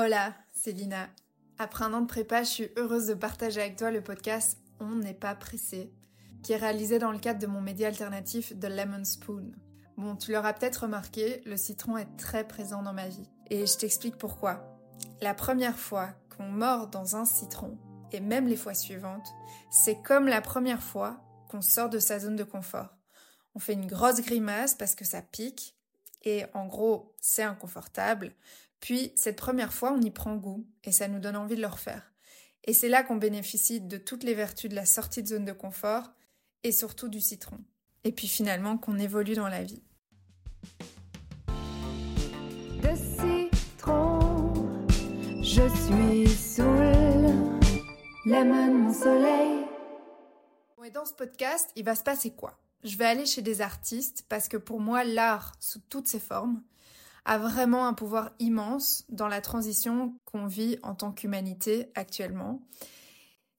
Hola, c'est Lina. Après un an de prépa, je suis heureuse de partager avec toi le podcast On n'est pas pressé, qui est réalisé dans le cadre de mon média alternatif The Lemon Spoon. Bon, tu l'auras peut-être remarqué, le citron est très présent dans ma vie. Et je t'explique pourquoi. La première fois qu'on mord dans un citron, et même les fois suivantes, c'est comme la première fois qu'on sort de sa zone de confort. On fait une grosse grimace parce que ça pique, et en gros, c'est inconfortable. Puis, cette première fois, on y prend goût et ça nous donne envie de le refaire. Et c'est là qu'on bénéficie de toutes les vertus de la sortie de zone de confort et surtout du citron. Et puis finalement, qu'on évolue dans la vie. De citron, je suis saoul, lemon mon soleil. Et dans ce podcast, il va se passer quoi? Je vais aller chez des artistes parce que pour moi, l'art, sous toutes ses formes, a vraiment un pouvoir immense dans la transition qu'on vit en tant qu'humanité actuellement.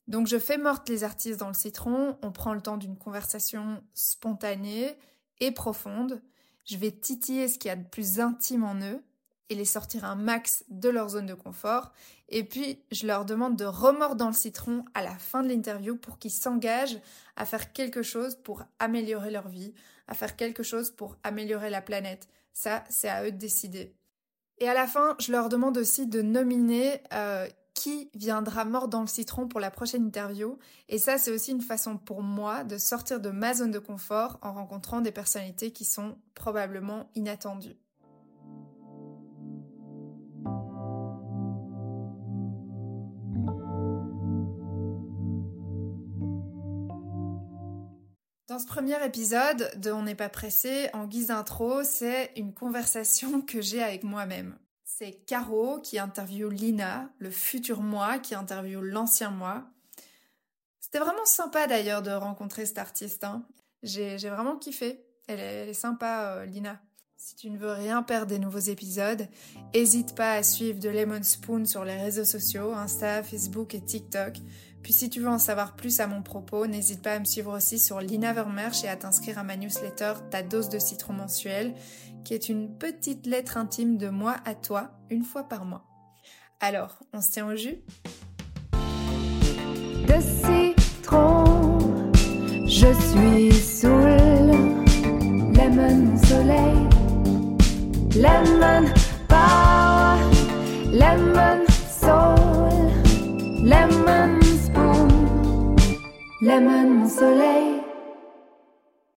Donc je fais morte les artistes dans le citron, on prend le temps d'une conversation spontanée et profonde. Je vais titiller ce qu'il y a de plus intime en eux et les sortir un max de leur zone de confort. Et puis, je leur demande de remordre dans le citron à la fin de l'interview pour qu'ils s'engagent à faire quelque chose pour améliorer leur vie, à faire quelque chose pour améliorer la planète. Ça, c'est à eux de décider. Et à la fin, je leur demande aussi de nominer euh, qui viendra mort dans le citron pour la prochaine interview. Et ça, c'est aussi une façon pour moi de sortir de ma zone de confort en rencontrant des personnalités qui sont probablement inattendues. Dans ce premier épisode de On n'est pas pressé, en guise d'intro, c'est une conversation que j'ai avec moi-même. C'est Caro qui interviewe Lina, le futur moi qui interviewe l'ancien moi. C'était vraiment sympa d'ailleurs de rencontrer cet artiste. Hein. J'ai vraiment kiffé. Elle est, sympa, euh, Lina. Si tu ne veux rien perdre des nouveaux épisodes, n'hésite pas à suivre The Lemon Spoon sur les réseaux sociaux, Insta, Facebook et TikTok. Puis si tu veux en savoir plus à mon propos, n'hésite pas à me suivre aussi sur Lina Vermersch et à t'inscrire à ma newsletter Ta dose de citron mensuel, qui est une petite lettre intime de moi à toi, une fois par mois. Alors, on se tient au jus? De je suis soleil, lemon power, lemon soul, lemon Lemon mon soleil